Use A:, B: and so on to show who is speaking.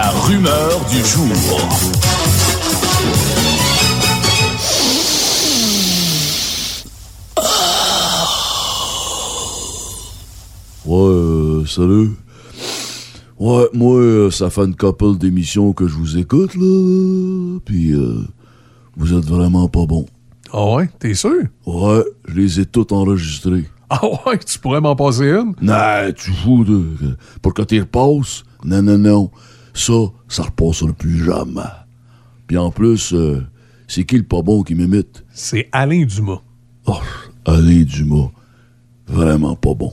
A: rumeur du jour.
B: Ouais, euh, salut. Ouais, moi, euh, ça fait une couple d'émissions que je vous écoute, là. Puis, euh, vous êtes vraiment pas bon.
C: Ah ouais, t'es sûr?
B: Ouais, je les ai toutes enregistrées.
C: Ah ouais, tu pourrais m'en passer une?
B: Non, tu fous de. Pour que tu repasses? Non, non, non. Ça, ça repassera plus jamais. Puis en plus, euh, c'est qui le pas bon qui m'imite?
C: C'est Alain Dumas.
B: Oh, Alain Dumas. Vraiment pas bon.